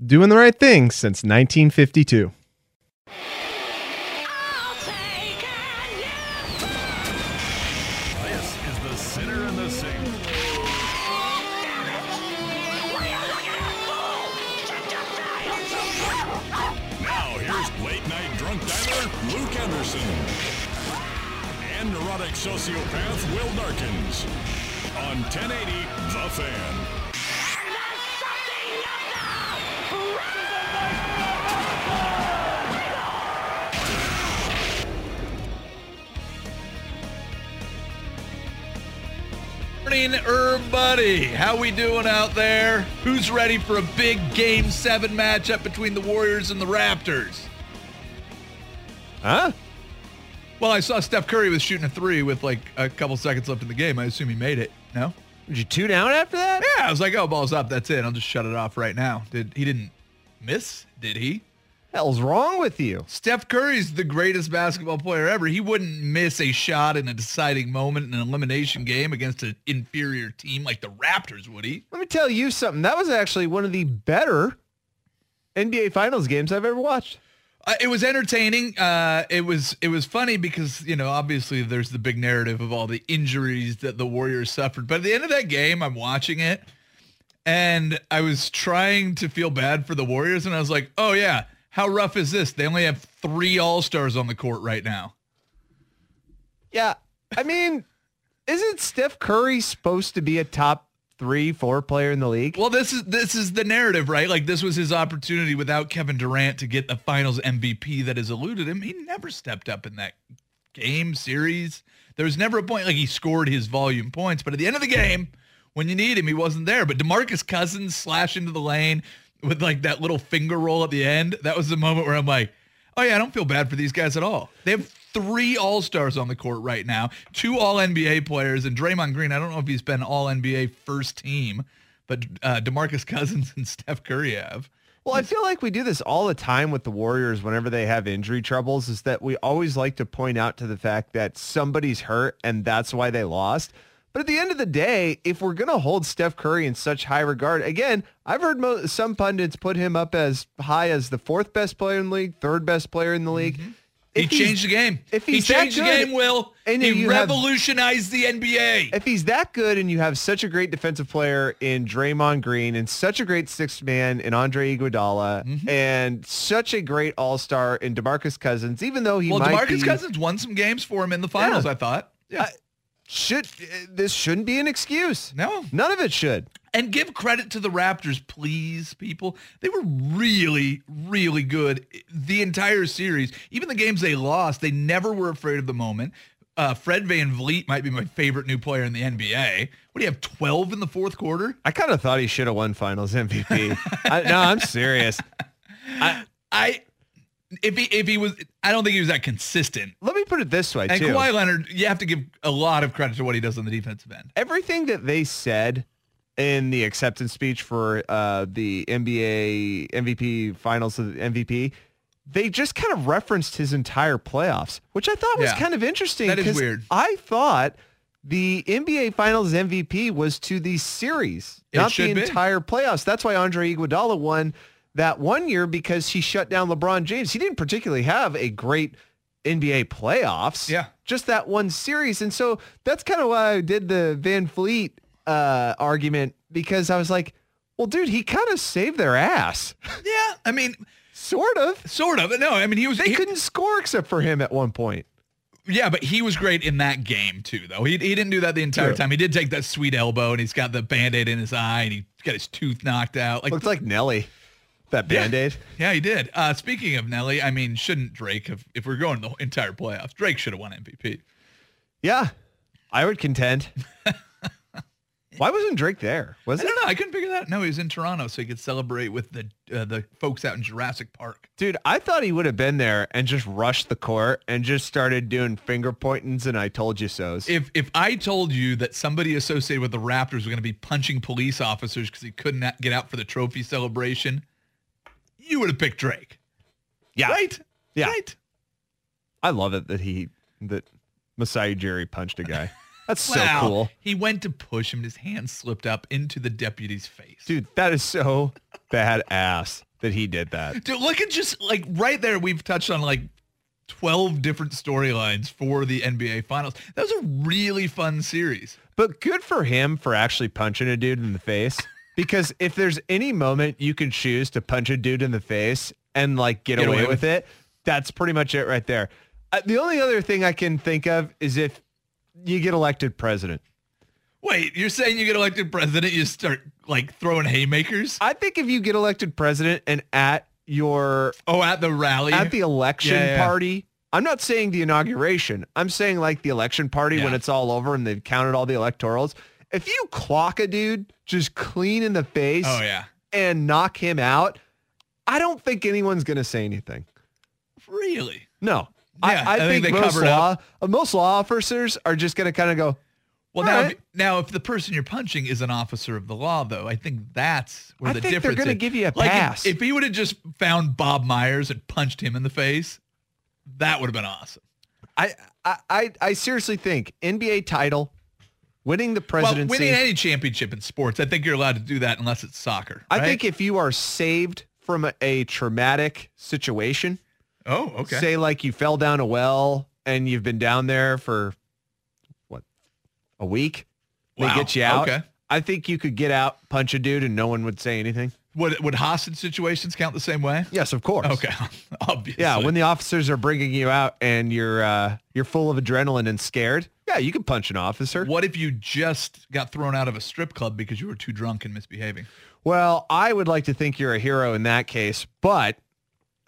Doing the right thing since 1952. Morning, everybody. How we doing out there? Who's ready for a big Game Seven matchup between the Warriors and the Raptors? Huh? Well, I saw Steph Curry was shooting a three with like a couple seconds left in the game. I assume he made it. No? Did you tune out after that? Yeah, I was like, oh, ball's up. That's it. I'll just shut it off right now. Did he didn't miss? Did he? Hell's wrong with you? Steph Curry's the greatest basketball player ever. He wouldn't miss a shot in a deciding moment in an elimination game against an inferior team like the Raptors, would he? Let me tell you something. That was actually one of the better NBA Finals games I've ever watched. Uh, it was entertaining. Uh, it was it was funny because you know obviously there's the big narrative of all the injuries that the Warriors suffered. But at the end of that game, I'm watching it, and I was trying to feel bad for the Warriors, and I was like, oh yeah, how rough is this? They only have three All Stars on the court right now. Yeah. I mean, isn't Steph Curry supposed to be a top three, four player in the league? Well, this is this is the narrative, right? Like this was his opportunity without Kevin Durant to get the Finals MVP that has eluded him. He never stepped up in that game series. There was never a point like he scored his volume points, but at the end of the game, when you need him, he wasn't there. But DeMarcus Cousins slash into the lane with like that little finger roll at the end. That was the moment where I'm like, oh yeah, I don't feel bad for these guys at all. They have three All Stars on the court right now, two All NBA players, and Draymond Green. I don't know if he's been All NBA first team, but uh, Demarcus Cousins and Steph Curry have. Well, I feel like we do this all the time with the Warriors whenever they have injury troubles is that we always like to point out to the fact that somebody's hurt and that's why they lost. But at the end of the day, if we're going to hold Steph Curry in such high regard, again, I've heard mo- some pundits put him up as high as the fourth best player in the league, third best player in the league. He If he's- changed the game. if he he's that changed the game, Will. and he you have- revolutionized the NBA. If he's that good and you have such a great defensive player in Draymond Green and such a great sixth man in Andre Iguodala Mm-hmm. and such a great all-star in DeMarcus Cousins, even though he well, might Demarcus be, Cousins won some games for him in the finals. Yeah. I thought. Yeah. I- should this shouldn't be an excuse. no. None of it should. And give credit to the Raptors, please, people. They were really, really good the entire series. Even the games they lost, they never were afraid of the moment. Uh, Fred VanVleet might be my favorite new player in the NBA. What do you have, 12 in the fourth quarter? I kind of thought he should have won Finals MVP. I, no, I'm serious. I, if he, if he was, I don't think he was that consistent. Let me put it this way And too. Kawhi Leonard, you have to give a lot of credit to what he does on the defensive end. everything that they said in the acceptance speech for uh, the NBA MVP finals of the MVP, they just kind of referenced his entire playoffs, which I thought was Yeah. kind of interesting. That is weird. I thought the NBA Finals MVP was to the series, It not the be. entire playoffs. That's why Andre Iguodala won that one year because he shut down LeBron James. He didn't particularly have a great NBA playoffs. Yeah. Just that one series. And so that's kind of why I did the VanVleet uh, argument because I was like, Well, dude, he kind of saved their ass. Yeah, I mean, sort of. sort of. No, I mean he was. They he- couldn't score except for him at one point. Yeah, but he was great in that game too, though. He, he didn't do that the entire True. time. He did take that sweet elbow, and he's got the band-aid in his eye, and he got his tooth knocked out. Like, Looks like Nelly. That Yeah. band-aid. yeah, he did. Uh, speaking of Nelly, I mean, shouldn't Drake have? If we're going the entire playoffs, Drake should have won MVP. Yeah, I would contend. Why wasn't Drake there? Was I it? don't know. I couldn't figure that. out. No, he was in Toronto, so he could celebrate with the uh, the folks out in Jurassic Park. Dude, I thought he would have been there and just rushed the court and just started doing finger pointings and I told you so's. If if I told you that somebody associated with the Raptors was going to be punching police officers because he couldn't get out for the trophy celebration, you would have picked Drake, yeah. right? Yeah. right. I love it that he that Masai Ujiri punched a guy. That's so Wow. cool. He went to push him, and his hand slipped up into the deputy's face. Dude, that is so badass that he did that. Dude, look at just like right there. We've touched on like 12 different storylines for the NBA Finals. That was a really fun series. But good for him for actually punching a dude in the face. Because if there's any moment you can choose to punch a dude in the face and like get, Get away, away with it, that's pretty much it right there. Uh, the only other thing I can think of is if you get elected president. Wait, you're saying you get elected president, you start like throwing haymakers? I think if you get elected president and at your Oh, at the rally? at the election Yeah, yeah. party, I'm not saying the inauguration. I'm saying like the election party when it's all over and they've counted all the electorals. If you clock a dude just clean in the face oh, yeah. and knock him out, I don't think anyone's going to say anything. Really? No. Yeah, I, I, I think think, they most covered law, up. most law officers are just going to kind of go, Well, now, right. if, now, if the person you're punching is an officer of the law, though, I think that's where the difference is. I think they're gonna give you a Like, if- pass. If, he would have just found Bob Myers and punched him in the face, that would have been awesome. I, I, I, I seriously think NBA title, winning the presidency. Well, winning any championship in sports, I think you're allowed to do that unless it's soccer. I think if you are saved from a, a traumatic situation, Oh, okay. say like you fell down a well and you've been down there for what a week, they get you out. okay. I think you could get out, punch a dude, and no one would say anything. Would would hostage situations count the same way? Yes, of course. Okay, obviously. Yeah, when the officers are bringing you out and you're uh, you're full of adrenaline and scared, yeah, you can punch an officer. What if you just got thrown out of a strip club because you were too drunk and misbehaving? Well, I would like to think you're a hero in that case, but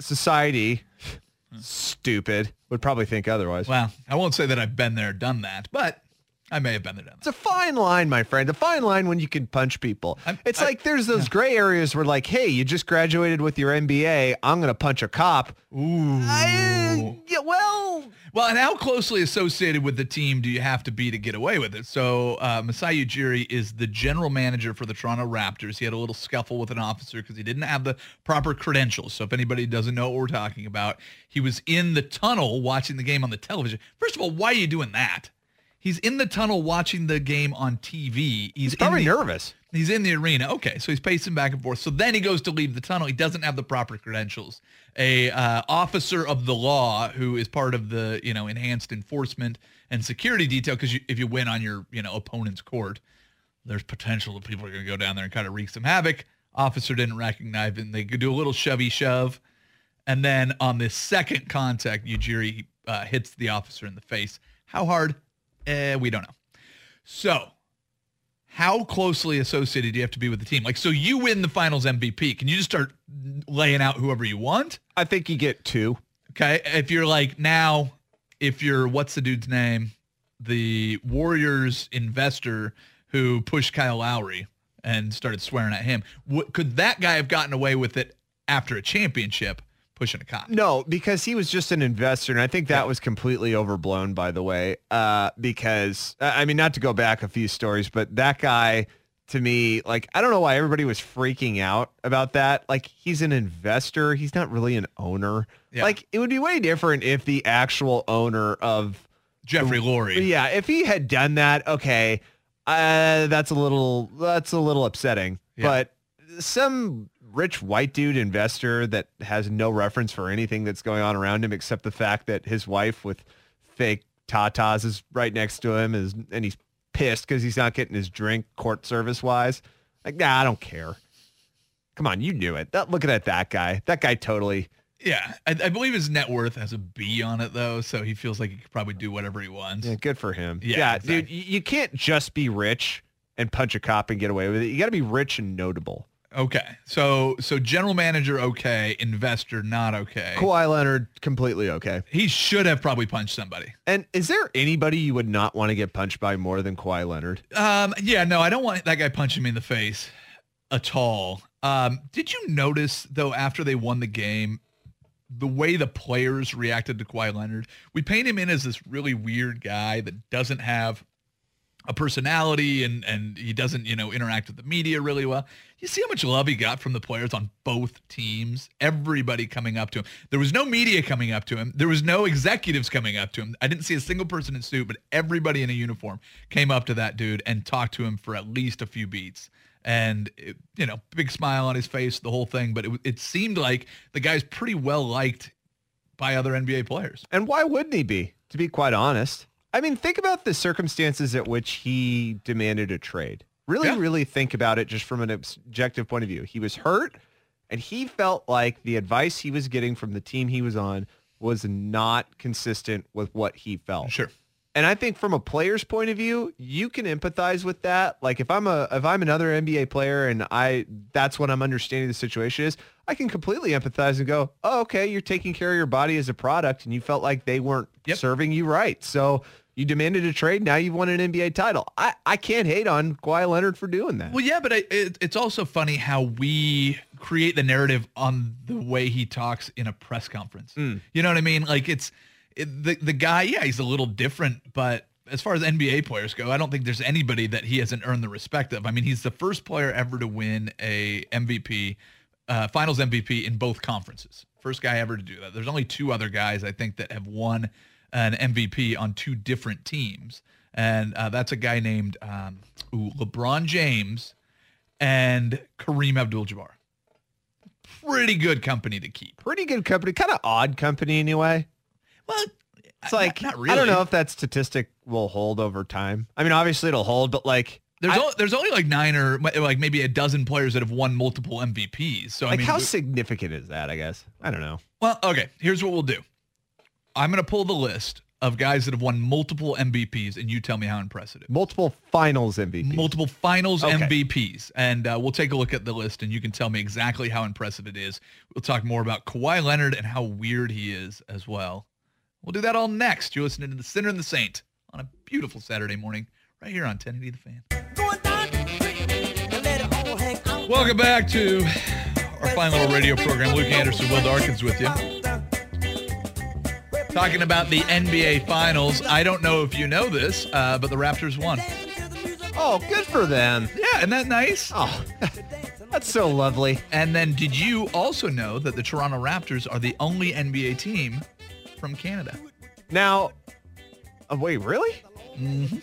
society, stupid, would probably think otherwise. Well, I won't say that I've been there, done that, but I may have been there, It's a fine line, my friend. A fine line when you can punch people. I'm- it's I- like there's those gray areas where like, hey, you just graduated with your MBA. I'm going to punch a cop. Ooh. I, yeah, well, Well, and how closely associated with the team do you have to be to get away with it? So uh, Masai Ujiri is the general manager for the Toronto Raptors. He had a little scuffle with an officer because he didn't have the proper credentials. So if anybody doesn't know what we're talking about, he was in the tunnel watching the game on the television. First of all, why are you doing that? He's in the tunnel watching the game on TV. He's, he's probably the- nervous. He's in the arena. Okay, so he's pacing back and forth. So then he goes to leave the tunnel. He doesn't have the proper credentials. A uh, officer of the law who is part of the you know enhanced enforcement and security detail because you, if you win on your you know opponent's court, there's potential that people are going to go down there and kind of wreak some havoc. Officer didn't recognize him. They could do a little shovey shove, and then on this second contact, Ujiri uh, hits the officer in the face. How hard? Eh, we don't know. So how closely associated do you have to be with the team? Like, so you win the finals MVP. Can you just start laying out whoever you want? I think you get two. Okay. If you're like now, if you're, what's the dude's name? The Warriors investor who pushed Kyle Lowry and started swearing at him. What, could that guy have gotten away with it after a championship pushing a cop? No, because he was just an investor, and I think that was completely overblown, by the way. Uh, because uh, I mean, not to go back a few stories, but that guy, to me, like I don't know why everybody was freaking out about that. Like he's an investor, he's not really an owner. Yeah. Like it would be way different if the actual owner of Jeffrey Lurie. yeah, if he had done that, okay, uh, that's a little that's a little upsetting. Yeah. But some rich white dude investor that has no reference for anything that's going on around him except the fact that his wife with fake tatas is right next to him is and he's pissed because he's not getting his drink court service wise. Like, nah, I don't care. Come on, you knew it. That looking at that guy. That guy totally. Yeah, I, I believe his net worth has a B on it though, so he feels like he could probably do whatever he wants. Yeah, good for him. Yeah, dude, exactly. you, you can't just be rich and punch a cop and get away with it. You got to be rich and notable. Okay, so so general manager okay, investor not okay. Kawhi Leonard completely okay. He should have probably punched somebody. And is there anybody you would not want to get punched by more than Kawhi Leonard? Um, yeah, no, I don't want that guy punching me in the face at all. Um, did you notice though after they won the game, the way the players reacted to Kawhi Leonard? We paint him in as this really weird guy that doesn't have a personality and and he doesn't you know interact with the media really well. You see how much love he got from the players on both teams. Everybody coming up to him. There was no media coming up to him. There was no executives coming up to him. I didn't see a single person in suit, but everybody in a uniform came up to that dude and talked to him for at least a few beats. And it, you know, big smile on his face, the whole thing. But it, it seemed like the guy's pretty well liked by other NBA players. And why wouldn't he be, to be quite honest? I mean, think about the circumstances at which he demanded a trade. Really, Yeah. really think about it just from an objective point of view. He was hurt and he felt like the advice he was getting from the team he was on was not consistent with what he felt. Sure. And I think from a player's point of view, you can empathize with that. Like if I'm a if I'm another NBA player and I that's what I'm understanding the situation is, I can completely empathize and go, "Oh, okay, you're taking care of your body as a product and you felt like they weren't Yep. serving you right. So you demanded a trade, now you've won an NBA title." I I can't hate on Kawhi Leonard for doing that. Well, yeah, but I, it, it's also funny how we create the narrative on the way he talks in a press conference. You know what I mean? Like it's it, the the guy. Yeah, he's a little different, but as far as NBA players go, I don't think there's anybody that he hasn't earned the respect of. I mean, he's the first player ever to win a MVP, uh, Finals MVP in both conferences. First guy ever to do that. There's only two other guys I think that have won an MVP on two different teams, and uh, that's a guy named um, ooh, LeBron James and Kareem Abdul-Jabbar. Pretty good company to keep. Pretty good company, kind of odd company anyway. Well, It's like not, really. I don't know if that statistic will hold over time. I mean, obviously it'll hold, but like There's I- only, there's only like nine or like maybe a dozen players that have won multiple MVPs. So I like mean, how we- significant is that, I guess? I don't know. well, okay. Here's what we'll do. I'm gonna pull the list of guys that have won multiple MVPs, and you tell me how impressive. it is. Multiple finals MVP. multiple finals Okay. MVPs. And uh, we'll take a look at the list and you can tell me exactly how impressive it is. We'll talk more about Kawhi Leonard and how weird he is as well. We'll do that all next. You're listening to The Sinner and the Saint on a beautiful Saturday morning right here on 1080 The Fan. Welcome back to our fine little radio program. Luke Anderson, Will Darkins with you. Talking about the NBA Finals. I don't know if you know this, uh, but the Raptors won. Oh, good for them. Yeah, isn't that nice? Oh, that's so lovely. And then did you also know that the Toronto Raptors are the only NBA team from Canada? Now, uh, wait, really? Mm-hmm.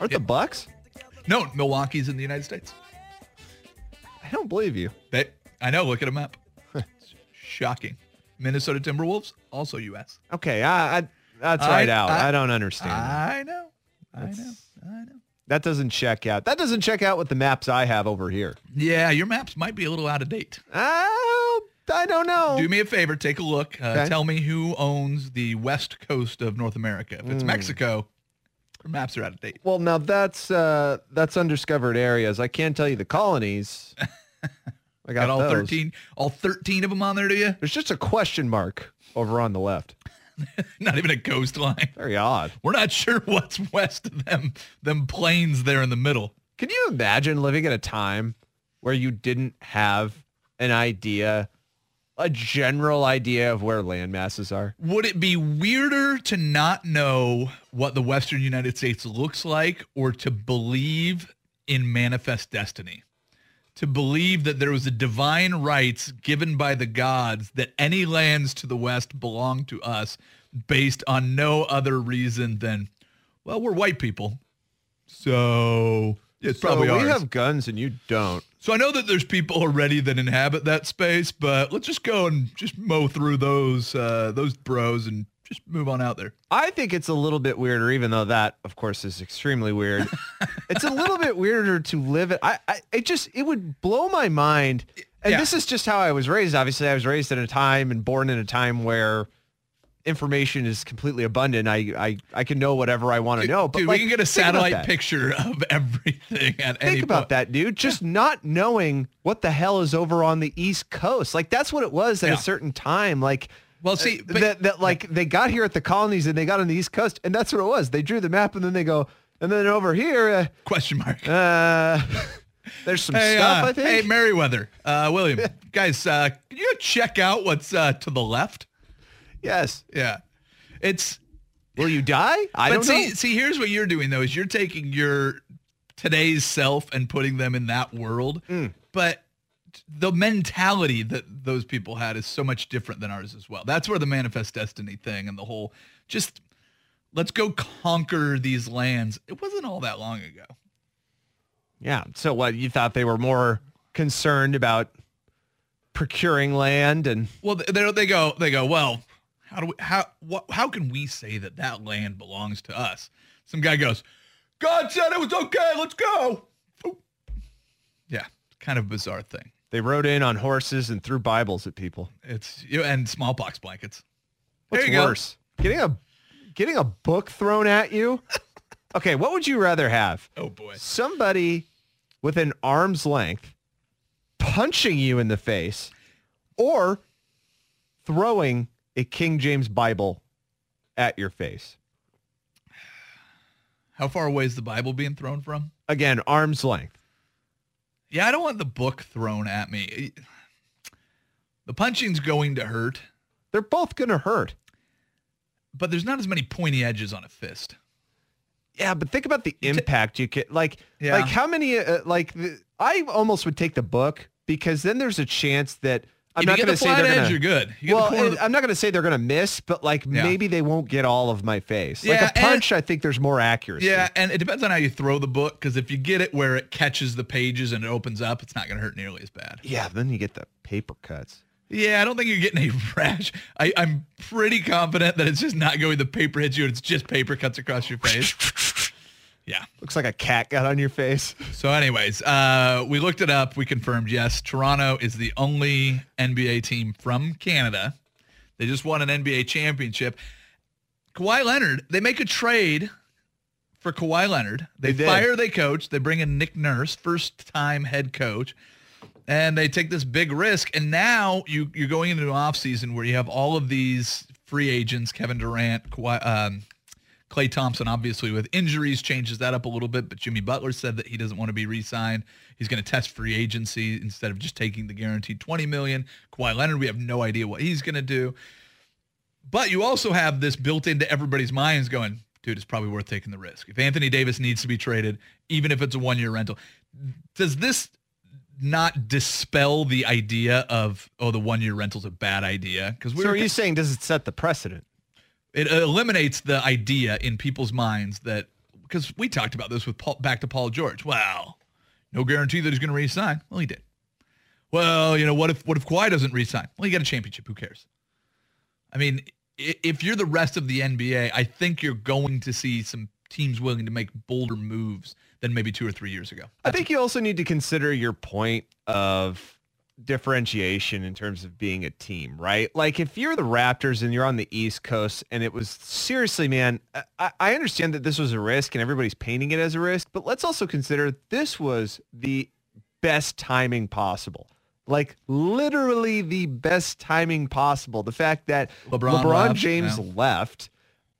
Aren't the Bucks? No, Milwaukee's in the United States. I don't believe you. They, I know, look at a map. Shocking. Minnesota Timberwolves, also U.S. Okay, I, I that's I- right out. I- I, don't understand. I know. I know. I know. That doesn't check out. That doesn't check out with the maps I have over here. Yeah, your maps might be a little out of date. Oh, I don't know. Do me a favor, take a look. Uh, Okay. Tell me who owns the west coast of North America. If it's Mexico, your maps are out of date. well, now that's uh, that's undiscovered areas. I can't tell you the colonies. I got, Got all those. 13, all 13 of them on there Do you? There's just a question mark over on the left. Not even a coastline. Very odd. We're not sure what's west of them, them plains there in the middle. Can you imagine living at a time where you didn't have an idea, a general idea of where land masses are? Would it be weirder to not know what the Western United States looks like or to believe in manifest destiny? To believe that there was a divine rights given by the gods that any lands to the west belong to us based on no other reason than, well, we're white people. So it's probably so we ours. have guns and you don't. So I know that there's people already that inhabit that space, but let's just go and just mow through those uh, those bros and just move on out there. I think it's a little bit weirder, even though that, of course, is extremely weird. it's a little bit weirder to live it. I, I, it just, it would blow my mind. And Yeah. this is just how I was raised. Obviously, I was raised in a time and born in a time where information is completely abundant. I, I, I can know whatever I want to know. But Dude, like, we can get a satellite picture of everything at any Think about point. that, dude. Just not knowing what the hell is over on the East Coast. Like that's what it was at Yeah. a certain time. Like Well, see, uh, but- that that like they got here at the colonies and they got on the East Coast, and that's what it was. They drew the map and then they go, and then over here, Question mark. uh, uh, there's some Hey, stuff. uh, I think. hey, Merriweather, uh, William, guys, uh, can you check out what's uh, to the left? yes. Yeah, it's. Will you die? I don't see, know. see, here's what you're doing though: is you're taking your today's self and putting them in that world. Mm. But the mentality that those people had is so much different than ours as well. That's where the manifest destiny thing and the whole just let's go conquer these lands. It wasn't all that long ago. Yeah. So what? You thought they were more concerned about procuring land and Well, they they go they go. Well, how do we how what how can we say that that land belongs to us? Some guy goes, God said it was okay. Let's go. Yeah, kind of bizarre thing. They rode in on horses and threw Bibles at people. It's you and smallpox blankets. What's There you go. worse? Getting a getting a book thrown at you? Okay, what would you rather have? Oh boy. Somebody with an arm's length punching you in the face or throwing a King James Bible at your face. How far away is the Bible being thrown from? Again, arm's length. Yeah, I don't want the book thrown at me. The punching's going to hurt, They're both going to hurt. but there's not as many pointy edges on a fist. Yeah, but think about the impact you can like Yeah. like how many uh, like the, I almost would take the book because then there's a chance that I'm if not going to say they're edge, gonna, you're good. You well, the the- I'm not going to say they're going to miss, but like Yeah. maybe they won't get all of my face. Yeah, like a and- punch, I think there's more accuracy. Yeah, and it depends on how you throw the book because if you get it where it catches the pages and it opens up, it's not going to hurt nearly as bad. Yeah, then you get the paper cuts. Yeah, I don't think you're getting a rash. I, I'm pretty confident that it's just not going the paper hits you. It's just paper cuts across your face. Yeah. Looks like a cat got on your face. So, anyways, uh, we looked it up. We confirmed yes, Toronto is the only NBA team from Canada. They just won an NBA championship. Kawhi Leonard, they make a trade for Kawhi Leonard. They, They fire their coach. They bring in Nick Nurse, first time head coach. And they take this big risk. And now you, you're going into an offseason where you have all of these free agents, Kevin Durant, Kawhi, um, Klay Thompson, obviously with injuries, changes that up a little bit. But Jimmy Butler said that he doesn't want to be re-signed. He's going to test free agency instead of just taking the guaranteed 20 million. Kawhi Leonard, we have no idea what he's going to do. But you also have this built into everybody's minds going, dude, it's probably worth taking the risk. If Anthony Davis needs to be traded, even if it's a one-year rental, does this not dispel the idea of, oh, the one-year rental's a bad idea? Because we So are you saying does it set the precedent? It eliminates the idea in people's minds that because we talked about this with Paul, back to Paul George. Well, no guarantee that he's going to re-sign. Well, he did. Well, you know what if what if Kawhi doesn't re-sign? Well, he got a championship. Who cares? I mean, if you're the rest of the NBA, I think you're going to see some teams willing to make bolder moves than maybe two or three years ago. I think you also need to consider your point of differentiation in terms of being a team, right? Like if you're the Raptors and you're on the East Coast and it was seriously, man, I, I understand that this was a risk and everybody's painting it as a risk, but let's also consider this was the best timing possible. Like literally the best timing possible. The fact that LeBron LeBron, left, James yeah. left.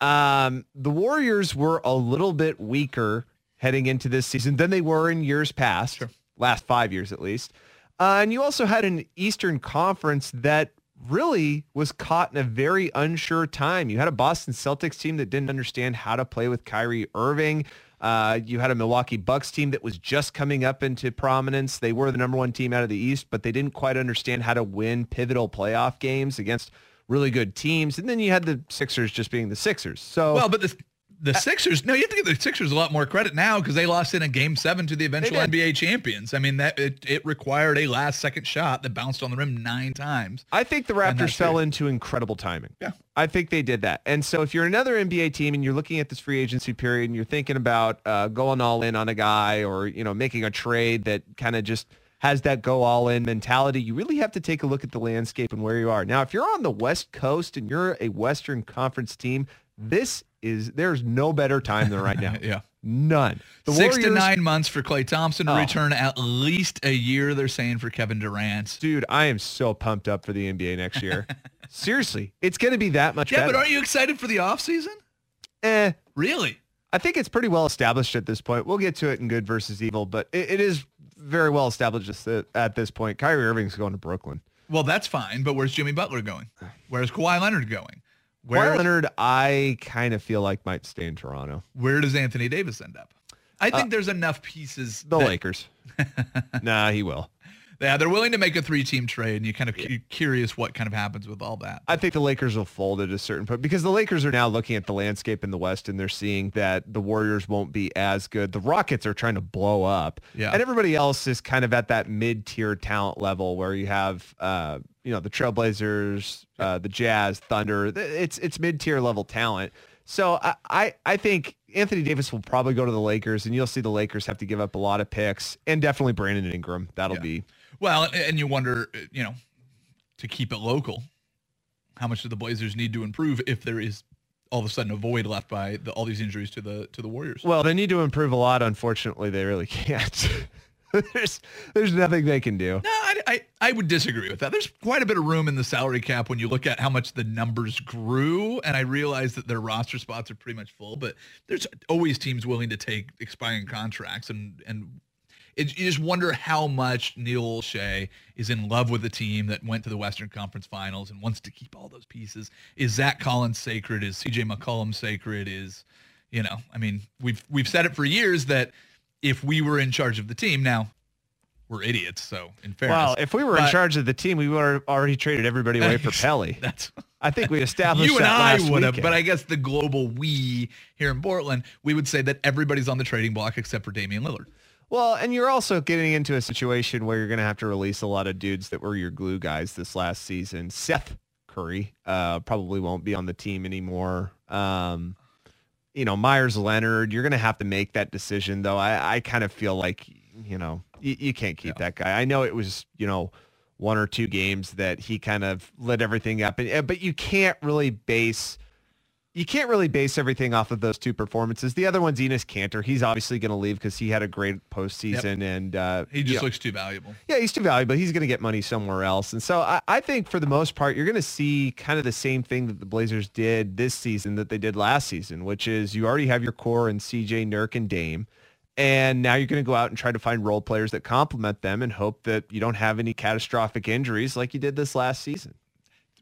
Um, the Warriors were a little bit weaker heading into this season than they were in years past, last five years at least. Uh, and you also had an Eastern Conference that really was caught in a very unsure time. You had a Boston Celtics team that didn't understand how to play with Kyrie Irving. Uh, you had a Milwaukee Bucks team that was just coming up into prominence. They were the number one team out of the East, but they didn't quite understand how to win pivotal playoff games against really good teams. And then you had the Sixers just being the Sixers. So Well, but the The Sixers, no, you have to give the Sixers a lot more credit now because they lost in a game seven to the eventual. NBA champions. I mean, that it, it required a last second shot that bounced on the rim nine times. I think the Raptors fell it. into incredible timing. Yeah. I think they did that. And so if you're another NBA team and you're looking at this free agency period and you're thinking about uh, going all in on a guy or, you know, making a trade that kind of just has that go all in mentality, you really have to take a look at the landscape and where you are. Now, if you're on the West Coast and you're a Western Conference team, this is, there's no better time than right now. Yeah. None. The Six to nine months for Klay Thompson to Oh. return. At least a year, they're saying for Kevin Durant. Dude, I am so pumped up for the NBA next year. Seriously, it's going to be that much Yeah, better. but aren't you excited for the offseason? eh, Really? I think it's pretty well established at this point. We'll get to it in good versus evil, but it, it is very well established at this point. Kyrie Irving's going to Brooklyn. Well, that's fine, but where's Jimmy Butler going? Where's Kawhi Leonard going? Where, Kawhi Leonard, I kind of feel like might stay in Toronto. where does Anthony Davis end up? I think there's enough pieces. The that- Lakers. nah, he will. Yeah, they're willing to make a three-team trade, and you're kind of you're curious what kind of happens with all that. I think the Lakers will fold at a certain point because the Lakers are now looking at the landscape in the West and they're seeing that the Warriors won't be as good. The Rockets are trying to blow up. Yeah. And everybody else is kind of at that mid-tier talent level where you have, uh, you know, the Trailblazers, uh, the Jazz, Thunder. It's it's mid-tier level talent. So I, I, I think Anthony Davis will probably go to the Lakers and you'll see the Lakers have to give up a lot of picks and definitely Brandon Ingram. That'll Yeah. be Well, and- and you wonder, uh, you know, to keep it local, how much do the Blazers need to improve if there is all of a sudden a void left by the, all these injuries to the to the Warriors? Well, they need to improve a lot. Unfortunately, they really can't. there's there's nothing they can do. No, I, I, I would disagree with that. There's quite a bit of room in the salary cap when you look at how much the numbers grew, and I realize that their roster spots are pretty much full, but there's always teams willing to take expiring contracts, and and it, you just wonder how much Neil Olshey is in love with the team that went to the Western Conference Finals and wants to keep all those pieces. Is Zach Collins sacred? Is C.J. McCollum sacred? Is you know, I mean, we've we've said it for years that if we were in charge of the team, now we're idiots. So in fairness, Well, if we were in charge of the team, we would have already traded everybody away for Pelly. that's I think we established you and I would have, but I guess the global we here in Portland, we would say that everybody's on the trading block except for Damian Lillard. Well, and you're also getting into a situation where you're going to have to release a lot of dudes that were your glue guys this last season. Seth Curry uh, probably won't be on the team anymore. Um, you know, Meyers Leonard, you're going to have to make that decision, though. I, I kind of feel like, you know, you, you can't keep that guy. I know it was, you know, one or two games that he kind of lit everything up, and, eh, but you can't really base you can't really base everything off of those two performances. The other one's Enes Kanter. He's obviously going to leave because he had a great postseason, and uh, He just know, looks too valuable. yeah, he's too valuable. He's going to get money somewhere else. And so I, I think for the most part, you're going to see kind of the same thing that the Blazers did this season that they did last season, which is you already have your core in CJ, Nurk, and Dame. And now you're going to go out and try to find role players that complement them and hope that you don't have any catastrophic injuries like you did this last season.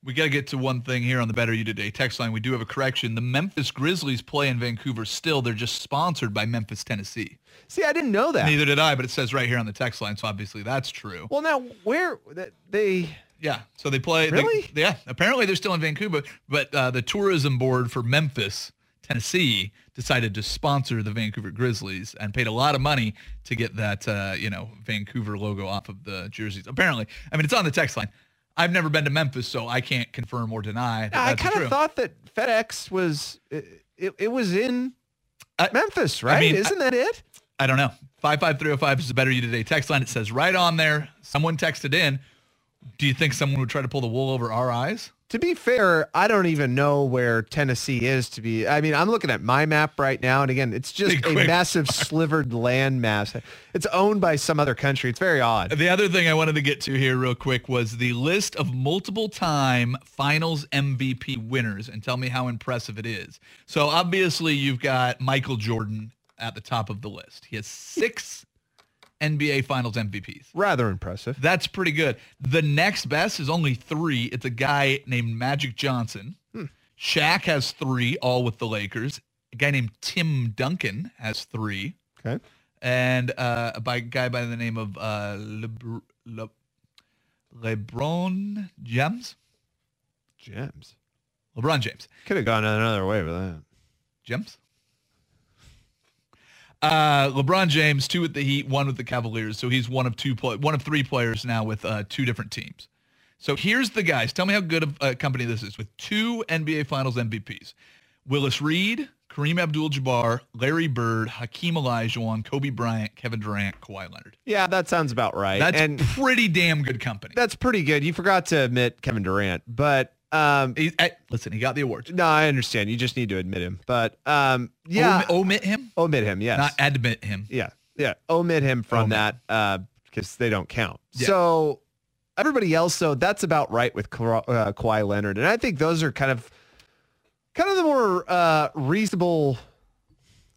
We got to get to one thing here on the Better You Today text line. We do have a correction. The Memphis Grizzlies play in Vancouver still. They're just sponsored by Memphis, Tennessee. See, I didn't know that. Neither did I, but it says right here on the text line, so obviously that's true. Well, now where that they Yeah, so they play. they- Really? yeah, apparently they're still in Vancouver, but uh, the tourism board for Memphis, Tennessee, decided to sponsor the Vancouver Grizzlies and paid a lot of money to get that uh, you know Vancouver logo off of the jerseys. Apparently, I mean it's on the text line. I've never been to Memphis, so I can't confirm or deny I kind of thought that FedEx was it, it, it was in I- Memphis, right? mean, Isn't that it? I don't know. Five five three zero five is the Better You Today text line. It says right on there. Someone texted in. Do you think someone would try to pull the wool over our eyes? To be fair, I don't even know where Tennessee is to be. I mean, I'm looking at my map right now, and again, it's just a massive slivered land mass. It's owned by some other country. It's very odd. The other thing I wanted to get to here real quick was the list of multiple time finals MVP winners and tell me how impressive it is. So obviously you've got Michael Jordan at the top of the list. He has six NBA finals MVPs. Rather impressive. That's pretty good. The next best is only three. It's a guy named Magic Johnson. Shaq has three, all with the Lakers. A guy named Tim Duncan has three Okay. and uh, a guy by the name of uh, Lebr- Le- LeBron James. Gems. LeBron James. Could have gone another way with that. James. Uh, LeBron James, two with the Heat, one with the Cavaliers. So he's one of two, play, one of three players now with uh, two different teams. So here's the guys. Tell me how good of a company this is with two NBA Finals MVPs: Willis Reed, Kareem Abdul-Jabbar, Larry Bird, Hakeem Olajuwon, Kobe Bryant, Kevin Durant, Kawhi Leonard. Yeah, that sounds about right. That's and pretty damn good company. that's pretty good. You forgot to admit Kevin Durant, but um, He- eh, listen, he got the awards. no, I understand. You just need to admit him. But um, yeah, Omit, omit him, omit him. Yes. not admit him. Yeah, yeah. Omit him from Omit. that because they don't count. Yeah. So everybody else, though, that's about right with Ka- uh, Kawhi Leonard, and I think those are kind of kind of the more uh, reasonable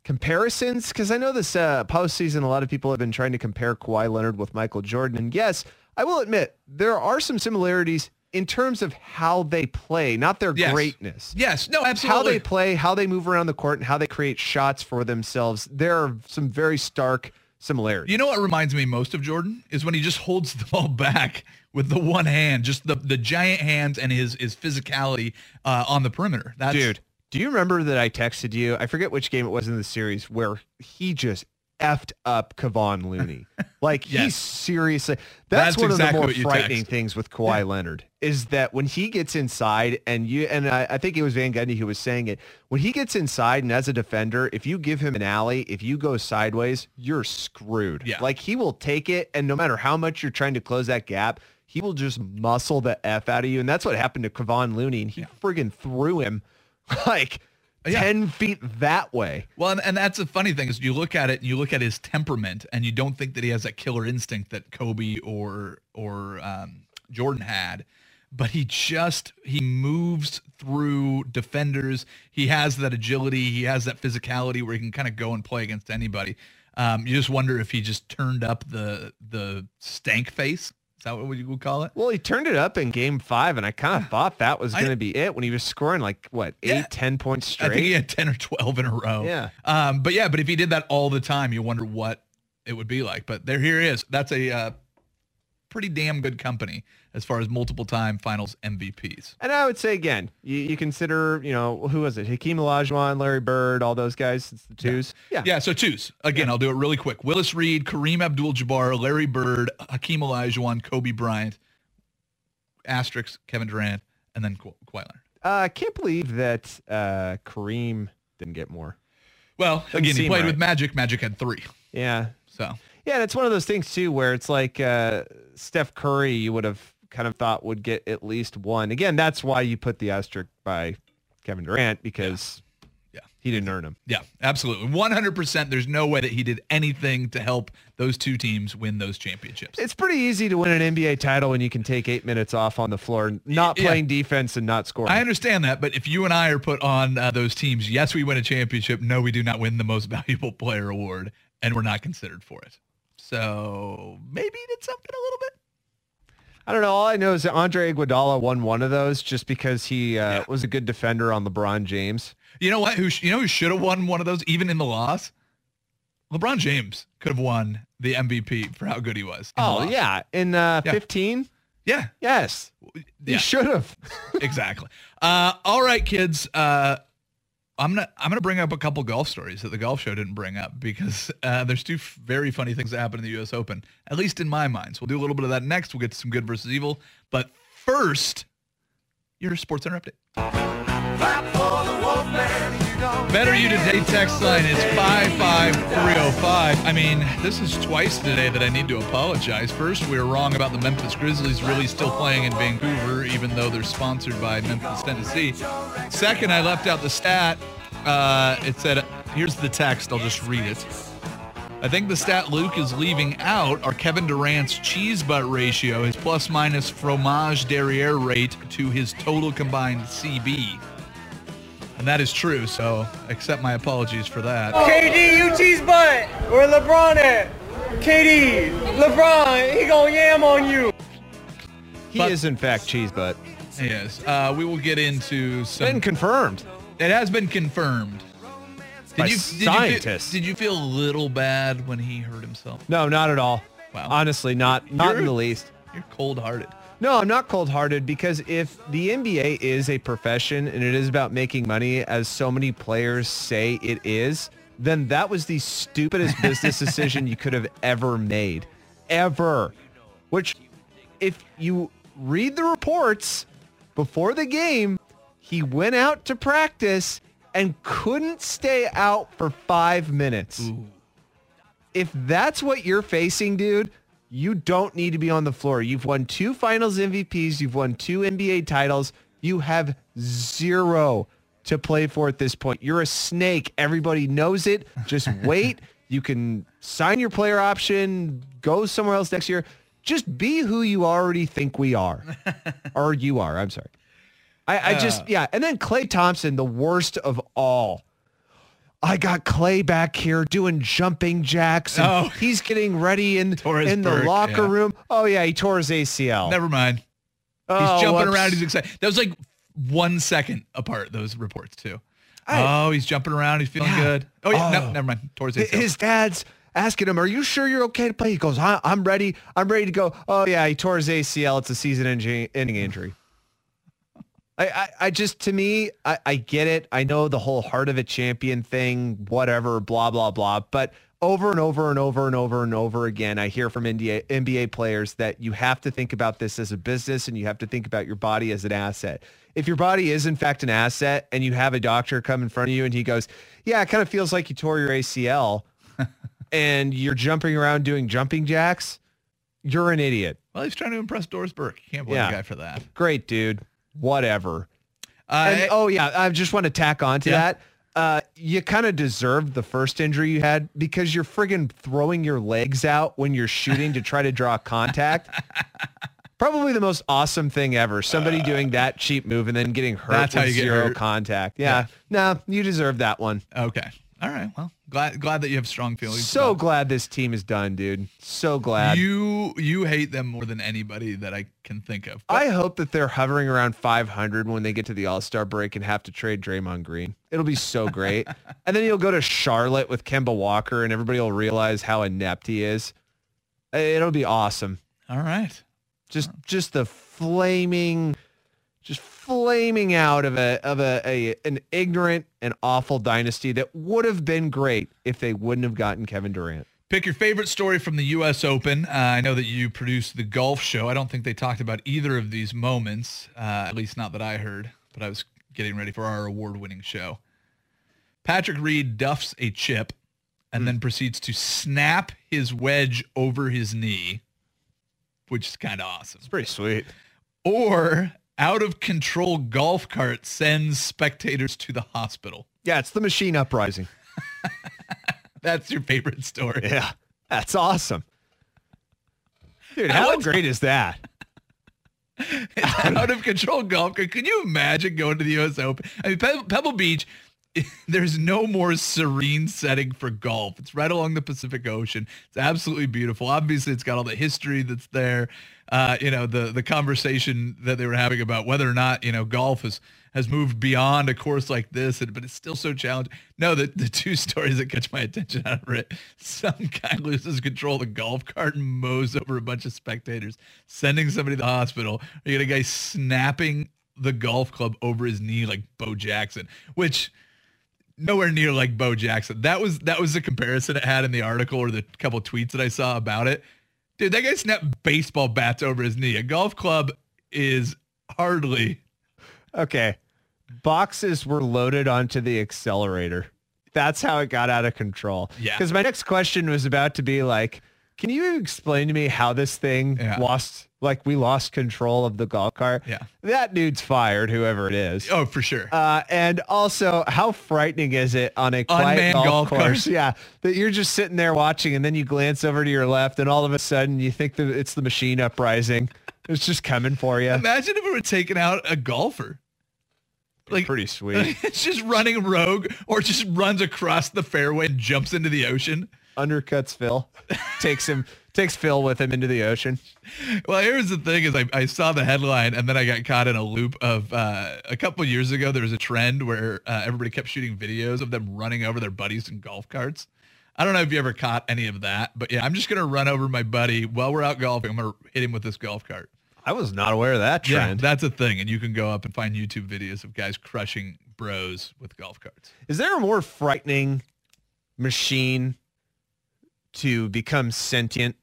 comparisons because I know this uh, postseason, a lot of people have been trying to compare Kawhi Leonard with Michael Jordan, and yes, I will admit there are some similarities in terms of how they play, not their Yes. greatness Yes, no, absolutely. how they play, how they move around the court, and how they create shots for themselves. There are some very stark similarities. You know what reminds me most of Jordan is when he just holds the ball back with the one hand, just the the giant hands and his his physicality uh, on the perimeter. That's Dude, do you remember that I texted you? I forget which game it was in the series where he just effed up Kevon Looney. Like he's seriously. That's, That's one exactly of the more frightening text. things with Kawhi Leonard is that when he gets inside and you and I, I think it was Van Gundy who was saying it. When he gets inside and as a defender, if you give him an alley, if you go sideways, you're screwed. Yeah. Like he will take it and no matter how much you're trying to close that gap, he will just muscle the F out of you. And that's what happened to Kevon Looney. And he friggin' threw him like Yeah. 10 feet that way. Well, and, and that's the funny thing is you look at it and you look at his temperament and you don't think that he has that killer instinct that Kobe or or um, Jordan had, but he just he moves through defenders. He has that agility. He has that physicality where he can kind of go and play against anybody. Um, you just wonder if he just turned up the the stank face. Is that what you would call it? Well, he turned it up in game five, and I kind of thought that was going to be it when he was scoring like, what, eight, Yeah. ten points I straight? think he had 10 or 12 in a row. Yeah. Um, but yeah, but if he did that all the time, you wonder what it would be like. But there, here he is. That's a uh, pretty damn good company as far as multiple time finals MVPs. And I would say again, you, you consider, you know, who was it? Hakeem Olajuwon, Larry Bird, all those guys. It's the twos. Yeah. Yeah. So twos. again. I'll do it really quick. Willis Reed, Kareem Abdul-Jabbar, Larry Bird, Hakeem Olajuwon, Kobe Bryant, asterisk Kevin Durant, and then Ka- Kawhi Leonard. Uh, I can't believe that uh, Kareem didn't get more. Well, again, he played right. with Magic. Magic had three. Yeah. So Yeah, and it's one of those things too where it's like uh, Steph Curry you would have kind of thought would get at least one. Again, that's why you put the asterisk by Kevin Durant because Yeah. he didn't earn them. Yeah, absolutely. 100%. There's no way that he did anything to help those two teams win those championships. It's pretty easy to win an NBA title when you can take eight minutes off on the floor, not Yeah. playing defense and not scoring. I understand that, but if you and I are put on uh, those teams, yes, we win a championship. No, we do not win the most valuable player award, and we're not considered for it. So maybe he did something a little bit. I don't know. All I know is that Andre Iguodala won one of those just because he uh, Yeah. was a good defender on LeBron James. You know what? Who sh- you know who should have won one of those, even in the loss? LeBron James could have won the MVP for how good he was. Oh yeah, in uh, Yeah. 15? 15. yeah, Yes, he should have. exactly. Uh, all right, kids. Uh, I'm gonna I'm gonna bring up a couple golf stories that the golf show didn't bring up because uh, there's two f- very funny things that happened in the U.S. Open, at least in my mind. So we'll do a little bit of that next. We'll get to some good versus evil, but first, your Sports Center update. Better you today text line is 55305. I mean, this is twice today that I need to apologize. First, we were wrong about the Memphis Grizzlies really still playing in Vancouver, even though they're sponsored by Memphis, Tennessee. Second, I left out the stat. Uh, it said, here's the text. I'll just read it. I think the stat Luke is leaving out are Kevin Durant's cheese butt ratio, his plus minus fromage derriere rate to his total combined CB. And that is true, so accept my apologies for that. KD, you cheese butt. Where LeBron at? KD, LeBron, he gonna yam on you. He But- is in fact cheese butt. Yes, uh, we will get into some. Been confirmed. it has been confirmed. Did By you, did scientists. You feel, did you feel a little bad when he hurt himself? No, not at all. Wow. Honestly, not not in You're- the least. You're cold-hearted. No, I'm not cold-hearted because if the NBA is a profession and it is about making money, as so many players say it is, then that was the stupidest business decision you could have ever made. Ever. Which, if you read the reports before the game, he went out to practice and couldn't stay out for five minutes. If that's what you're facing, dude, you don't need to be on the floor. You've won two finals MVPs. You've won two NBA titles. You have zero to play for at this point. You're a snake. Everybody knows it. Just wait. You can sign your player option, go somewhere else next year. Just be who you already think we are. or you are. I'm sorry. I, I just, uh. yeah. And then Klay Thompson, the worst of all. I got Klay back here doing jumping jacks and Oh. he's getting ready in, in the Burke, locker yeah. room. Oh yeah, he tore his ACL. Never mind. He's Oh, jumping whoops. around. He's excited. That was like one second apart. Those reports too. I- oh, he's jumping around. He's feeling Yeah. good. Oh yeah, no, Oh. never mind. Towards Hi- His dad's asking him, "Are you sure you're okay to play?" He goes, I- "I'm ready. I'm ready to go." Oh yeah, he tore his ACL. It's a season-ending injury. I, I, I just to me, I, I get it. I know the whole heart of a champion thing, whatever, blah blah blah. But over and over and over and over and over again, I hear from NBA, NBA players that you have to think about this as a business and you have to think about your body as an asset. If your body is in fact an asset and you have a doctor come in front of you and he goes, yeah, it kind of feels like you tore your ACL and you're jumping around doing jumping jacks, you're an idiot. Well, he's trying to impress Doris Burke. You can't blame Yeah. the guy for that. Great, dude. Whatever. Uh, And oh yeah, I just want to tack on to Yeah. that. Uh, you kind of deserved the first injury you had because you're friggin' throwing your legs out when you're shooting to try to draw contact. Probably the most awesome thing ever. Somebody doing that cheap move and then getting hurt That's with how you get zero hurt. contact. Yeah. No, you deserve that one. okay. All right. Well, glad glad that you have strong feelings. So glad this team is done, dude. So glad. you you hate them more than anybody that I can think of. But I hope that they're hovering around 500 when they get to the All-Star break and have to trade Draymond Green. It'll be so great. and then you'll go to Charlotte with Kemba Walker and everybody will realize how inept he is. It'll be awesome. all right. Just just the flaming flaming out of a of a, a an ignorant and awful dynasty that would have been great if they wouldn't have gotten Kevin Durant. Pick your favorite story from the U.S. Open. Uh, I know that you produced the golf show. I don't think they talked about either of these moments, uh, at least not that I heard, but I was getting ready for our award-winning show. Patrick Reed duffs a chip and then proceeds to snap his wedge over his knee, which is kind of awesome. It's pretty sweet. Or out of control golf cart sends spectators to the hospital. Yeah, it's the machine uprising. That's your favorite story. Yeah, that's awesome. Dude, how great is that? out of control golf cart. Can you imagine going to the U.S. Open? I mean, Pe- Pebble Beach, there's no more serene setting for golf. It's right along the Pacific Ocean. It's absolutely beautiful. Obviously, it's got all the history that's there. Uh, you know, the the conversation that they were having about whether or not you know golf has has moved beyond a course like this, and, but it's still so challenging. No, the, the two stories that catch my attention out of it, some guy loses control of the golf cart and mows over a bunch of spectators, sending somebody to the hospital. You get a guy snapping the golf club over his knee like Bo Jackson, which nowhere near like Bo Jackson. That was that was the comparison it had in the article or the couple tweets that I saw about it. Dude, that guy snapped baseball bats over his knee. A golf club is hardly Okay. Boxes were loaded onto the accelerator. That's how it got out of control. Yeah. Because my next question was about to be like, can you explain to me how this thing Yeah. lost, like we lost control of the golf cart? Yeah. That dude's fired, whoever it is. oh for sure. Uh, and also, how frightening is it on a quiet Unmanned golf, golf course? course. Yeah, that you're just sitting there watching, and then you glance over to your left, and all of a sudden you think that it's the machine uprising. It's just coming for you. Imagine if we were taking out a golfer. Like Pretty sweet. it's just running rogue or just runs across the fairway and jumps into the ocean. Undercuts Phil, takes him, takes Phil with him into the ocean. Well, here's the thing: is I, I saw the headline and then I got caught in a loop of uh, a couple years ago. There was a trend where uh, everybody kept shooting videos of them running over their buddies in golf carts. I don't know if you ever caught any of that, but yeah, I'm just gonna run over my buddy while we're out golfing. I'm gonna hit him with this golf cart. I was not aware of that trend. Yeah, that's a thing, and you can go up and find YouTube videos of guys crushing bros with golf carts. Is there a more frightening machine to become sentient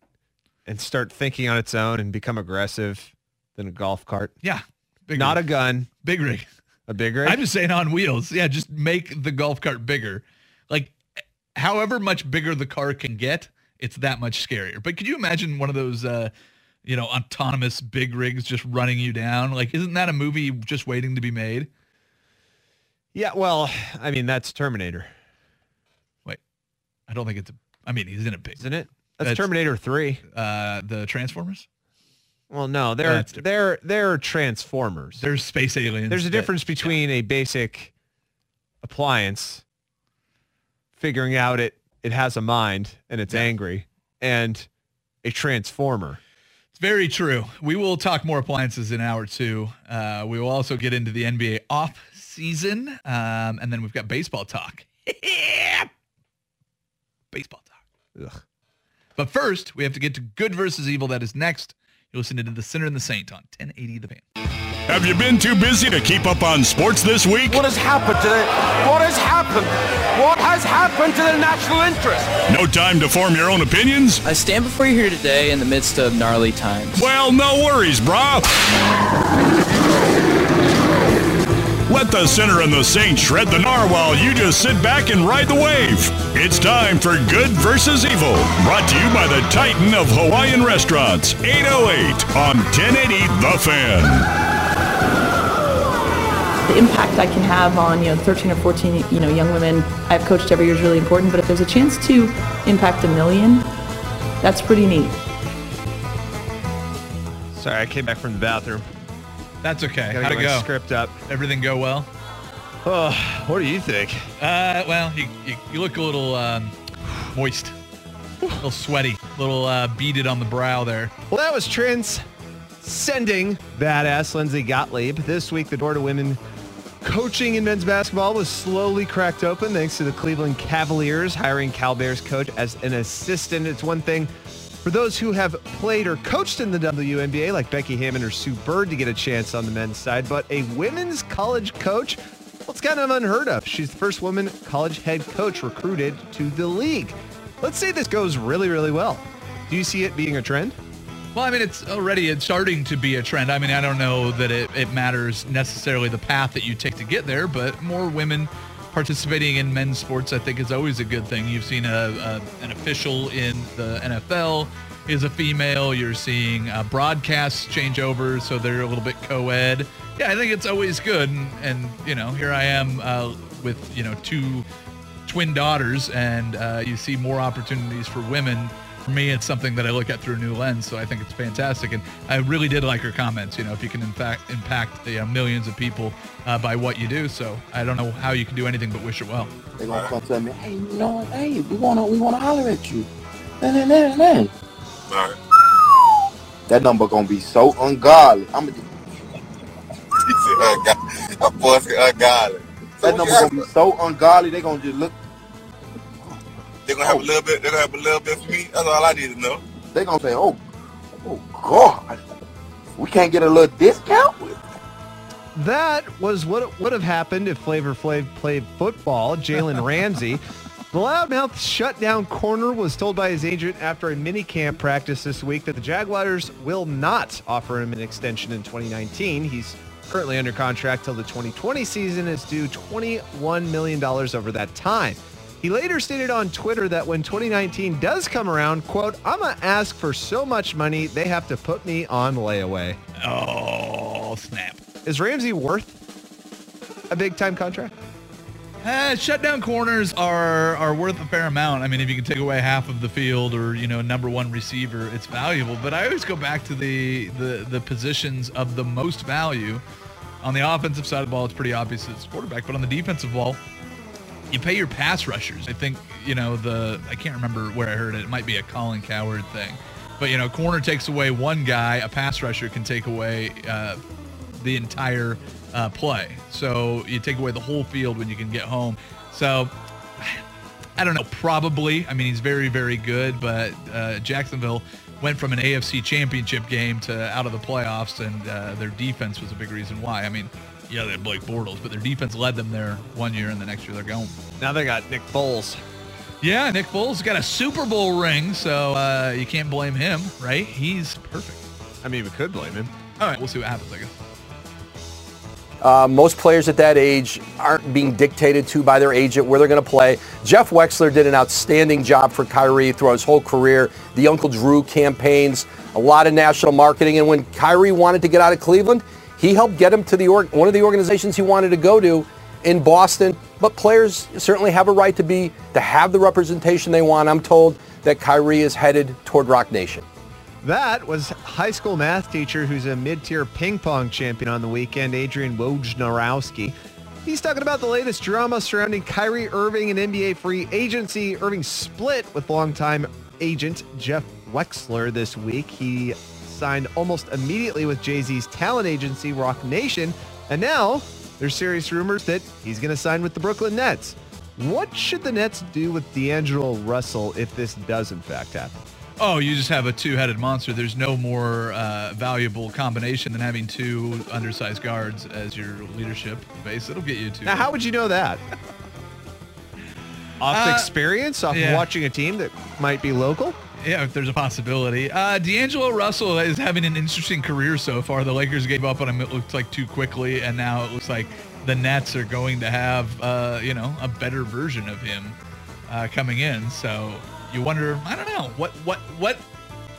and start thinking on its own and become aggressive than a golf cart? Yeah. Big Not rig. a gun, big rig. a big rig. I'm just saying on wheels. Yeah, just make the golf cart bigger. Like, however much bigger the car can get, it's that much scarier. But could you imagine one of those, uh, you know, autonomous big rigs just running you down? Like, isn't that a movie just waiting to be made? yeah, well, I mean that's Terminator, Wait, I don't think it's a. I mean, he's in a big. isn't it? That's, That's- Terminator 3. Uh, the Transformers. Well, no, they're they're they're transformers. There's space aliens. There's a that- difference between a basic appliance figuring out it it has a mind and it's angry and a transformer. It's very true. We will talk more appliances in hour two. Uh, we will also get into the NBA off season, um, and then we've got baseball talk. baseball talk. Ugh. But first, we have to get to good versus evil. That is next. You're listening to the Sinner and the Saint on 1080 The Fan. Have you been too busy to keep up on sports this week? What has happened to the... What has happened? What has happened to the national interest? No time to form your own opinions? I stand before you here today in the midst of gnarly times. Well, no worries, brah. Let the sinner and the saint shred the gnar while you just sit back and ride the wave. It's time for Good versus Evil, brought to you by the Titan of Hawaiian Restaurants, 808 on 1080 The Fan. the impact I can have on you know 13 or 14 you know young women I've coached every year is really important. But if there's a chance to impact a million, that's pretty neat. Sorry, I came back from the bathroom. That's okay. Gotta How'd get it go? script up. Everything go well? Oh, what do you think? Uh, well, you, you, you look a little um, moist, a little sweaty, a little uh, beaded on the brow there. Well, that was transcending badass Lindsay Gottlieb. This week, the door to women coaching in men's basketball was slowly cracked open thanks to the Cleveland Cavaliers hiring Cal Bears coach as an assistant. It's one thing for those who have played or coached in the WNBA, like Becky Hammon or Sue Bird, to get a chance on the men's side, but a women's college coach, well, it's kind of unheard of. She's the first woman college head coach recruited to the league. Let's say this goes really, really well. Do you see it being a trend? Well, I mean, it's already it's starting to be a trend. I mean, I don't know that it, it matters necessarily the path that you take to get there, but more women participating in men's sports, I think, is always a good thing. You've seen a, a an official in the NFL is a female. You're seeing uh, broadcasts change over, so they're a little bit co-ed. Yeah, I think it's always good. And, and you know, here I am uh, with you know two twin daughters, and uh, you see more opportunities for women. For me, it's something that I look at through a new lens, so I think it's fantastic. And I really did like her comments. You know, if you can in fact impact you know, millions of people uh, by what you do, so I don't know how you can do anything but wish her well. They gonna come tell me, hey, you know what? Hey, we wanna we wanna holler at you. Nah, nah, nah, nah. That number gonna be so ungodly. I'm gonna. That boy's ungodly. That number gonna be so ungodly. They gonna just look. They're gonna have a little bit. They're gonna have a little bit for me. That's all I need to know. They're gonna say, oh, oh God, we can't get a little discount. That was what would have happened if Flavor Flav played football. Jalen Ramsey. The loudmouth shutdown corner was told by his agent after a mini camp practice this week that the Jaguars will not offer him an extension in 2019. He's currently under contract till the 2020 season is due $21 million over that time. He later stated on Twitter that when 2019 does come around, quote, I'm going to ask for so much money, they have to put me on layaway. Oh, snap. Is Ramsey worth a big time contract? Uh, shutdown corners are are worth a fair amount. I mean, if you can take away half of the field or you know number one receiver, it's valuable. But I always go back to the the the positions of the most value. On the offensive side of the ball, it's pretty obvious it's quarterback. But on the defensive ball, you pay your pass rushers. I think you know the I can't remember where I heard it. It might be a Colin Cowherd thing, but you know, corner takes away one guy, a pass rusher can take away uh, the entire uh, play. So you take away the whole field when you can get home. So I don't know. Probably. I mean, he's very very good, but uh, Jacksonville went from an AFC Championship game to out of the playoffs, and uh, their defense was a big reason why. I mean. Yeah, they had Blake Bortles, but their defense led them there one year, and the next year they're gone. Now they got Nick Foles. Yeah, Nick Foles got a Super Bowl ring, so uh, you can't blame him, right? He's perfect. I mean, we could blame him. All right, we'll see what happens, I guess. Uh, most players at that age aren't being dictated to by their agent where they're going to play. Jeff Wexler did an outstanding job for Kyrie throughout his whole career. The Uncle Drew campaigns, a lot of national marketing. And when Kyrie wanted to get out of Cleveland, he helped get him to the org- one of the organizations he wanted to go to in Boston. But players certainly have a right to be to have the representation they want. I'm told that Kyrie is headed toward Roc Nation. That was high school math teacher who's a mid-tier ping pong champion on the weekend, Adrian Wojnarowski. He's talking about the latest drama surrounding Kyrie Irving and NBA free agency. Irving split with longtime agent Jeff Wexler this week. He signed almost immediately with Jay-Z's talent agency, Roc Nation. And now there's serious rumors that he's going to sign with the Brooklyn Nets. What should the Nets do with D'Angelo Russell if this does in fact happen? Oh, you just have a two-headed monster. There's no more uh, valuable combination than having two undersized guards as your leadership base. It'll get you to. Now, how would you know that? off Uh, experience, off yeah. watching a team that might be local? Yeah, if there's a possibility. Uh, D'Angelo Russell is having an interesting career so far. The Lakers gave up on him, it looked like, too quickly, and now it looks like the Nets are going to have, uh, you know, a better version of him uh, coming in. So you wonder, I don't know, what what what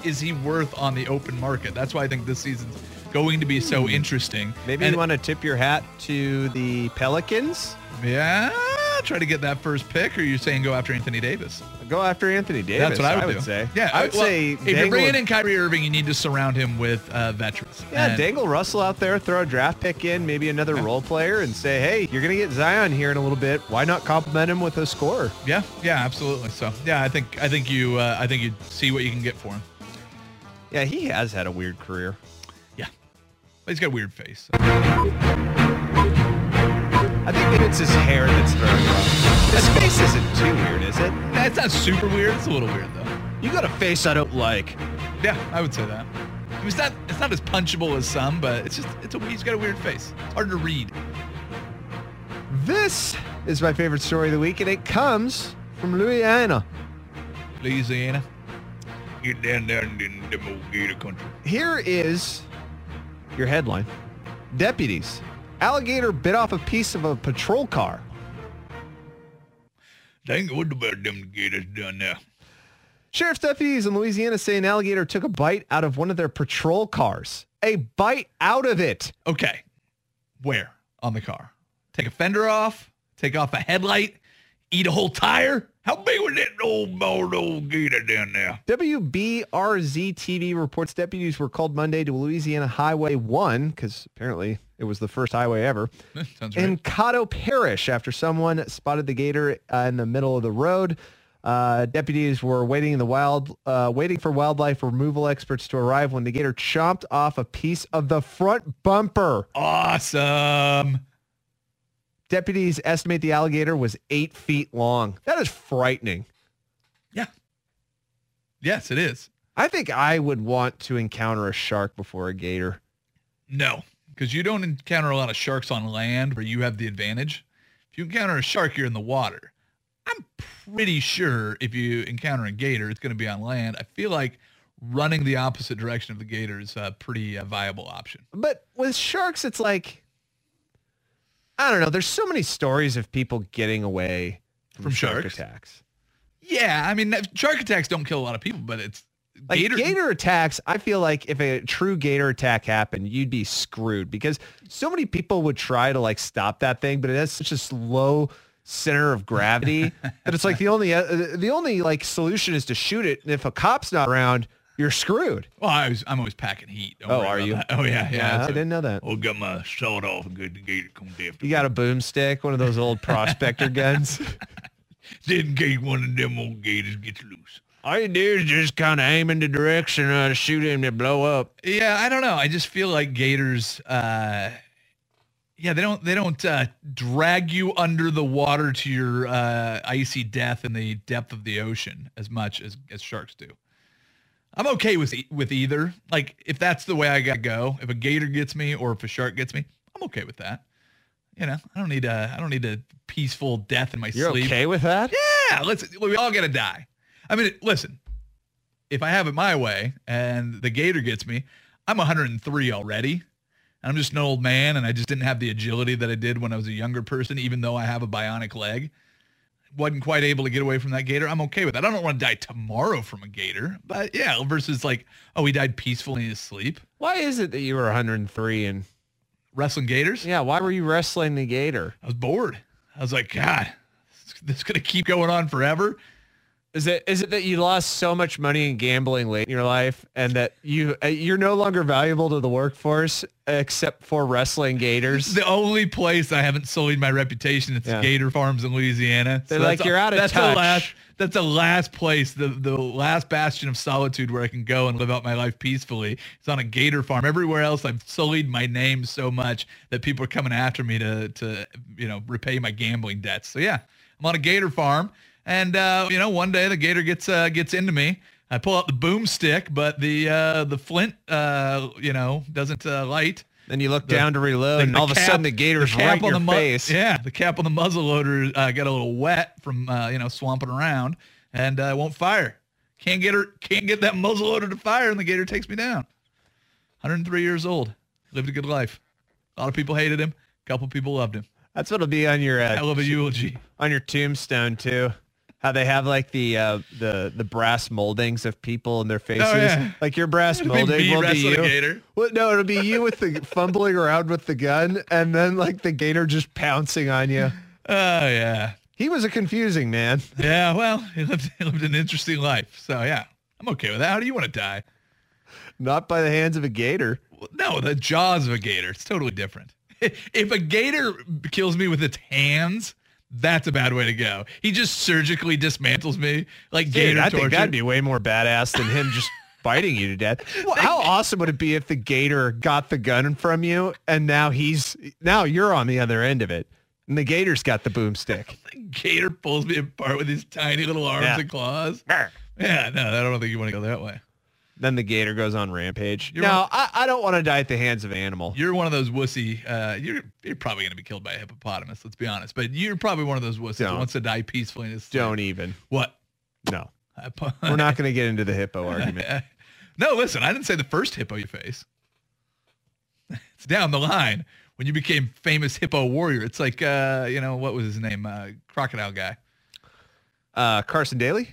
is he worth on the open market? That's why I think this season's going to be so interesting. Maybe And- you want to tip your hat to the Pelicans? Yeah, try to get that first pick, or you're saying go after Anthony Davis? Go after Anthony Davis. That's what I would, do. say. Yeah, I would well, say if you're bringing in Kyrie Irving, you need to surround him with uh, veterans. Yeah, And- D'Angelo Russell out there, throw a draft pick in, maybe another role player, and say, hey, you're going to get Zion here in a little bit. Why not compliment him with a scorer? Yeah, yeah, absolutely. So yeah, I think I think you uh, I think you see what you can get for him. Yeah, he has had a weird career. Yeah, but he's got a weird face. I think maybe it's his hair that's you off. His face isn't too weird, is it? That's not super weird. It's a little weird though. You got a face I don't like. Yeah, I would say that. I mean, it's not it's not as punchable as some, but it's just it's a he's got a weird face. It's hard to read. This is my favorite story of the week, and it comes from Louisiana. Louisiana, get down there in the gator country. Here is your headline. Deputies. Alligator bit off a piece of a patrol car. Dang, what about them gators down there? Sheriff's deputies in Louisiana say an alligator took a bite out of one of their patrol cars. A bite out of it. Okay, where on the car? Take a fender off. Take off a headlight. Eat a whole tire. How big was that old bald old gator down there? WBRZ TV reports deputies were called Monday to Louisiana Highway 1, because apparently it was the first highway ever, Sounds in right. Cotto Parish after someone spotted the gator uh, in the middle of the road. Uh, deputies were waiting in the wild, uh, waiting for wildlife removal experts to arrive when the gator chomped off a piece of the front bumper. Awesome. Deputies estimate the alligator was eight feet long. That is frightening. Yeah. Yes, it is. I think I would want to encounter a shark before a gator. No, because you don't encounter a lot of sharks on land where you have the advantage. If you encounter a shark, you're in the water. I'm pretty sure if you encounter a gator, it's going to be on land. I feel like running the opposite direction of the gator is a pretty uh, viable option. But with sharks, it's like, I don't know. There's so many stories of people getting away from, From shark sharks? attacks. Yeah, I mean, shark attacks don't kill a lot of people, but it's Like gator. gator, attacks, I feel like if a true gator attack happened, you'd be screwed because so many people would try to like stop that thing, but it has such a slow center of gravity that it's like the only uh, the only like solution is to shoot it, and if a cop's not around, you're screwed. Well, I was, I'm always packing heat. Don't Oh, are you? that. Oh, yeah, yeah. Yeah, that's I a- didn't know that. Oh, got my sawed off and good the gator come after You got a boomstick, one of those old prospector guns. Just in case one of them old gators gets loose. All you do is just kind of aim in the direction uh, to shoot him to blow up. Yeah, I don't know. I just feel like gators. Uh, yeah, they don't they don't uh, drag you under the water to your uh, icy death in the depth of the ocean as much as, as sharks do. I'm okay with e- with either. Like if that's the way I gotta go, if a gator gets me or if a shark gets me, I'm okay with that. You know, I don't need a I don't need a peaceful death in my You're sleep. okay with that? Yeah, let's we all gotta die. I mean, listen, if I have it my way and the gator gets me, I'm 103 already. I'm just an old man and I just didn't have the agility that I did when I was a younger person, even though I have a bionic leg. Wasn't quite able to get away from that gator. I'm okay with that. I don't want to die tomorrow from a gator, but yeah, versus like, oh, he died peacefully in his sleep. Why is it that you were 103 and Wrestling gators? yeah? Why were you wrestling the gator? I was bored. I was like, God, this is gonna keep going on forever. Is it is it that you lost so much money in gambling late in your life, and that you uh, you're no longer valuable to the workforce except for wrestling gators? The only place I haven't sullied my reputation. It's Yeah. Gator Farms in Louisiana. They're that's like, "You're out of that's touch." The last, that's the last place, the the last bastion of solitude where I can go and live out my life peacefully. It's on a gator farm. Everywhere else, I've sullied my name so much that people are coming after me to to you know repay my gambling debts. So yeah, I'm on a gator farm, and uh, you know one day the gator gets uh, gets into me. I pull out the boomstick, but the uh, the flint uh, you know doesn't uh, light. Then you look The- down to reload, the- and the all of a sudden the gator's the right in on your the mu- face. Yeah, the cap on the muzzle loader uh, got a little wet from uh, you know swamping around, and uh, won't fire. Can't get her. Can't get that muzzle loader to fire, and the gator takes me down. 103 years old, lived a good life. A lot of people hated him. A couple people loved him. That's what'll be on your uh, Hell of a eulogy. on your tombstone too. How they have like the uh, the the brass moldings of people and their faces. Oh, yeah. Like your brass It'll molding me will be you. gator. Well, no, it'll be you with the fumbling around with the gun, and then like the gator just pouncing on you. Oh yeah, He was a confusing man. yeah. Well, he lived, he lived an interesting life. So yeah, I'm okay with that. How do you want to die? Not by the hands of a gator. Well, No, the jaws of a gator. It's totally different. If a gator kills me with its hands, that's a bad way to go. He just surgically dismantles me like Dude, gator I torture. think that'd be way more badass than him just biting you to death. Well, how awesome would it be if the gator got the gun from you and now he's now you're on the other end of it, and the gator's got the boomstick. the gator pulls me apart with his tiny little arms Yeah. and claws. Yeah, no, I don't think you want to go that way. Then the gator goes on rampage. You're no, one- I, I don't want to die at the hands of an animal. You're one of those wussy. Uh, you're you're probably going to be killed by a hippopotamus. Let's be honest. But you're probably one of those wussies that Don't. wants to die peacefully. In his sleep. Don't even. What? No. We're not going to get into the hippo argument. no, listen. I didn't say the first hippo you face. It's down the line when you became famous hippo warrior. It's like uh, you know what was his name? Uh, crocodile guy. Uh, Carson Daly?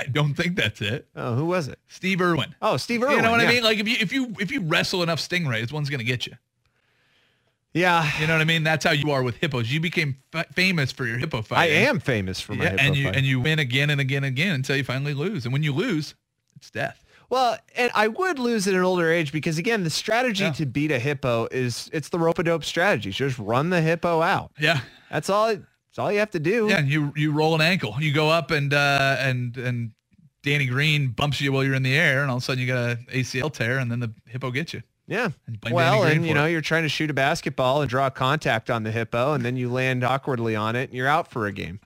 I don't think that's it. Oh, who was it? Steve Irwin. Oh, Steve Irwin. You know what yeah. I mean? Like if you if you if you wrestle enough stingrays, one's gonna get you. Yeah. You know what I mean? That's how you are with hippos. You became fa- famous for your hippo fight. I am famous for my yeah, hippo and you fight. and you win again and again and again until you finally lose. And when you lose, it's death. Well, and I would lose at an older age because again, the strategy Yeah. to beat a hippo is it's the rope a dope strategy. Just run the hippo out. Yeah. That's all. That's all you have to do. Yeah, and you you roll an ankle. You go up and uh and and Danny Green bumps you while you're in the air, and all of a sudden you got an ACL tear, and then the hippo gets you. Yeah. And Well, and you know, it. you're trying to shoot a basketball and draw contact on the hippo, and then you land awkwardly on it, and you're out for a game.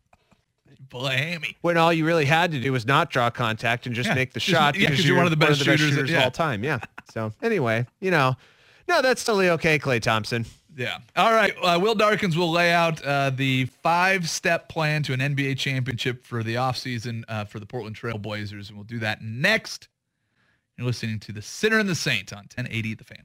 Pull a hammy. When all you really had to do was not draw contact and just Yeah, make the just- shot yeah, because 'cause you're one of the best shooters, shooters yeah. of all time. Yeah. So anyway, you know, no, that's totally okay, Klay Thompson. Yeah. All right. Uh, Will Darkins will lay out uh, the five-step plan to an NBA championship for the offseason uh, for the Portland Trail Blazers, and we'll do that next. You're listening to the Sinner and the Saint on 1080 The Fan.